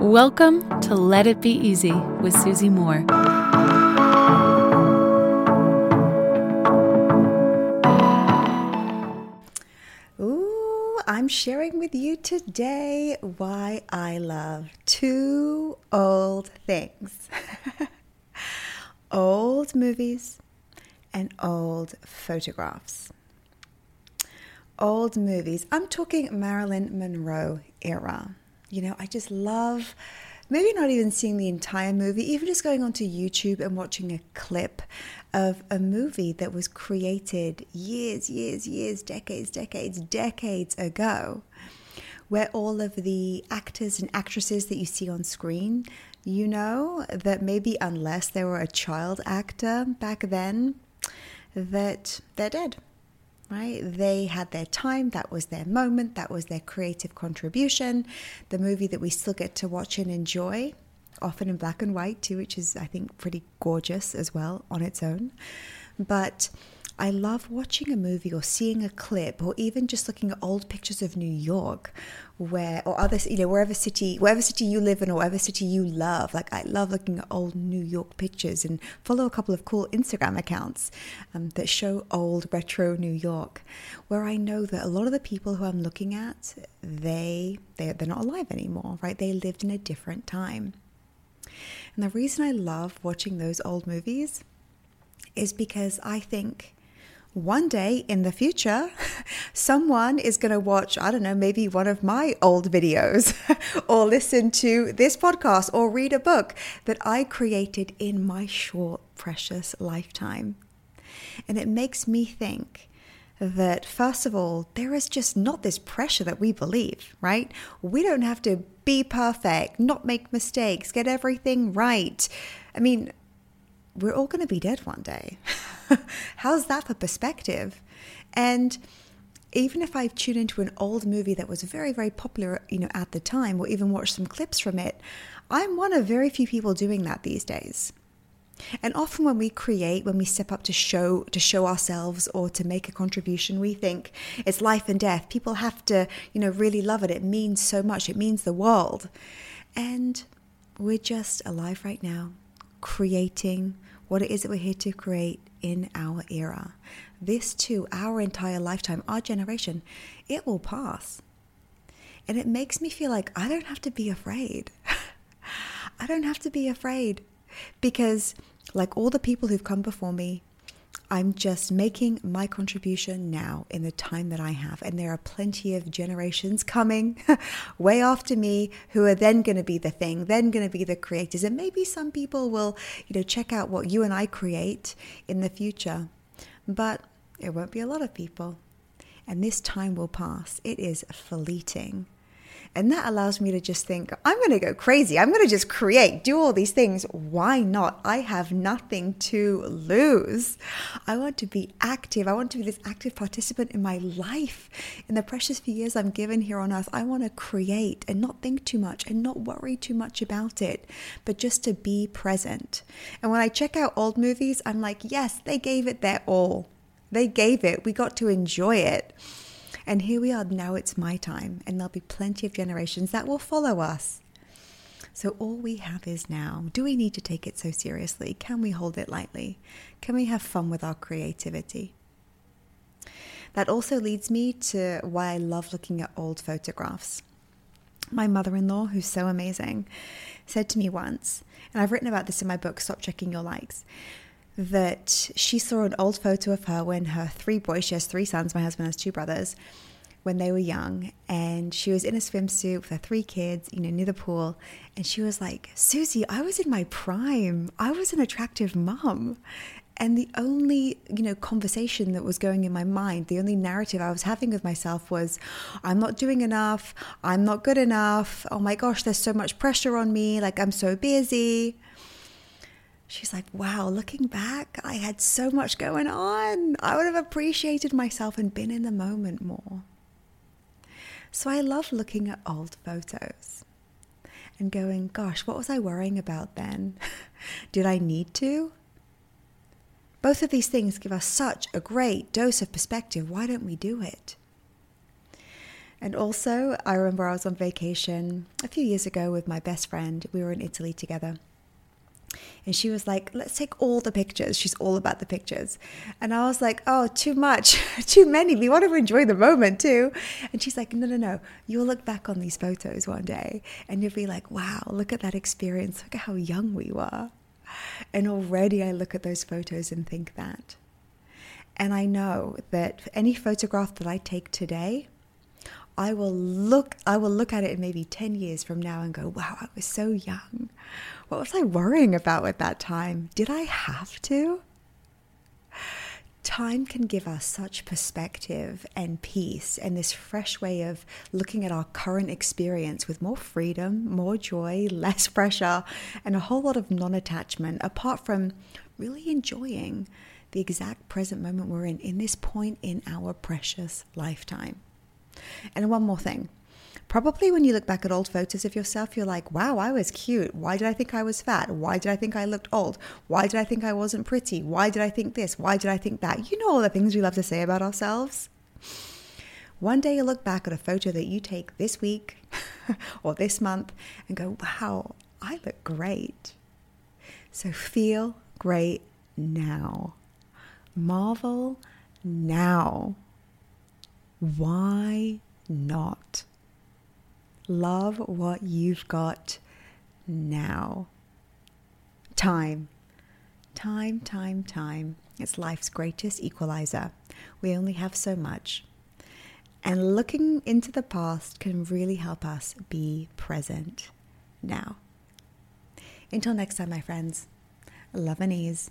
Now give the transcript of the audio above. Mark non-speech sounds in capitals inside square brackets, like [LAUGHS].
Welcome to Let It Be Easy with Susie Moore. Ooh, I'm sharing with you today why I love two old things [LAUGHS] old movies and old photographs. Old movies. I'm talking Marilyn Monroe era. You know, I just love maybe not even seeing the entire movie, even just going onto YouTube and watching a clip of a movie that was created years, years, years, decades, decades, decades ago, where all of the actors and actresses that you see on screen, you know that maybe unless they were a child actor back then, that they're dead right? They had their time, that was their moment, that was their creative contribution. The movie that we still get to watch and enjoy, often in black and white too, which is, I think, pretty gorgeous as well on its own. But I love watching a movie or seeing a clip or even just looking at old pictures of New York where or other you know wherever city wherever city you live in or whatever city you love. Like I love looking at old New York pictures and follow a couple of cool Instagram accounts um, that show old retro New York where I know that a lot of the people who I'm looking at they they they're not alive anymore right? They lived in a different time. And the reason I love watching those old movies is because I think one day in the future, [LAUGHS] someone is going to watch, I don't know, maybe one of my old videos [LAUGHS] or listen to this podcast or read a book that I created in my short, precious lifetime. And it makes me think that, first of all, there is just not this pressure that we believe, right? We don't have to be perfect, not make mistakes, get everything right. I mean, we're all going to be dead one day. [LAUGHS] [LAUGHS] How's that for perspective? And even if I tune into an old movie that was very, very popular, you know, at the time, or even watch some clips from it, I'm one of very few people doing that these days. And often when we create, when we step up to show to show ourselves or to make a contribution, we think it's life and death. People have to, you know, really love it. It means so much. It means the world. And we're just alive right now, creating what it is that we're here to create in our era. This too, our entire lifetime, our generation, it will pass. And it makes me feel like I don't have to be afraid. [LAUGHS] I don't have to be afraid because, like all the people who've come before me, I'm just making my contribution now in the time that I have. And there are plenty of generations coming [LAUGHS] way after me who are then going to be the thing, then going to be the creators. And maybe some people will, you know, check out what you and I create in the future. But it won't be a lot of people. And this time will pass. It is fleeting. And that allows me to just think, I'm going to go crazy. I'm going to just create, do all these things. Why not? I have nothing to lose. I want to be active. I want to be this active participant in my life. In the precious few years I'm given here on earth, I want to create and not think too much and not worry too much about it, but just to be present. And when I check out old movies, I'm like, yes, they gave it their all. They gave it. We got to enjoy it. And here we are, now it's my time, and there'll be plenty of generations that will follow us. So all we have is now. Do we need to take it so seriously? Can we hold it lightly? Can we have fun with our creativity? That also leads me to why I love looking at old photographs. My mother in law, who's so amazing, said to me once, and I've written about this in my book, Stop Checking Your Likes that she saw an old photo of her when her three boys, she has three sons, my husband has two brothers, when they were young. And she was in a swimsuit with her three kids, you know, near the pool. And she was like, Susie, I was in my prime. I was an attractive mom. And the only, you know, conversation that was going in my mind, the only narrative I was having with myself was, I'm not doing enough. I'm not good enough. Oh my gosh, there's so much pressure on me. Like, I'm so busy she's like, wow, looking back, I had so much going on. I would have appreciated myself and been in the moment more. So I love looking at old photos and going, gosh, what was I worrying about then? [LAUGHS] Did I need to? Both of these things give us such a great dose of perspective. Why don't we do it? And also, I remember I was on vacation a few years ago with my best friend. We were in Italy together. And she was like, let's take all the pictures. She's all about the pictures. And I was like, oh, too much, [LAUGHS] too many. We want to enjoy the moment too. And she's like, no, no, no. You'll look back on these photos one day and you'll be like, wow, look at that experience. Look at how young we were. And already I look at those photos and think that. And I know that any photograph that I take today, I will look I will look at it in maybe 10 years from now and go, "Wow, I was so young. What was I worrying about at that time? Did I have to?" Time can give us such perspective and peace and this fresh way of looking at our current experience with more freedom, more joy, [LAUGHS] less pressure, and a whole lot of non attachment, apart from really enjoying the exact present moment we're in, in this point in our precious lifetime. And one more thing. Probably when you look back at old photos of yourself, you're like, wow, I was cute. Why did I think I was fat? Why did I think I looked old? Why did I think I wasn't pretty? Why did I think this? Why did I think that? You know all the things we love to say about ourselves. One day you look back at a photo that you take this week [LAUGHS] or this month and go, wow, I look great. So feel great now. Marvel now. Why not? Love what you've got now. Time. Time, time, time. It's life's greatest equalizer. We only have so much. And looking into the past can really help us be present now. Until next time, my friends, love and ease.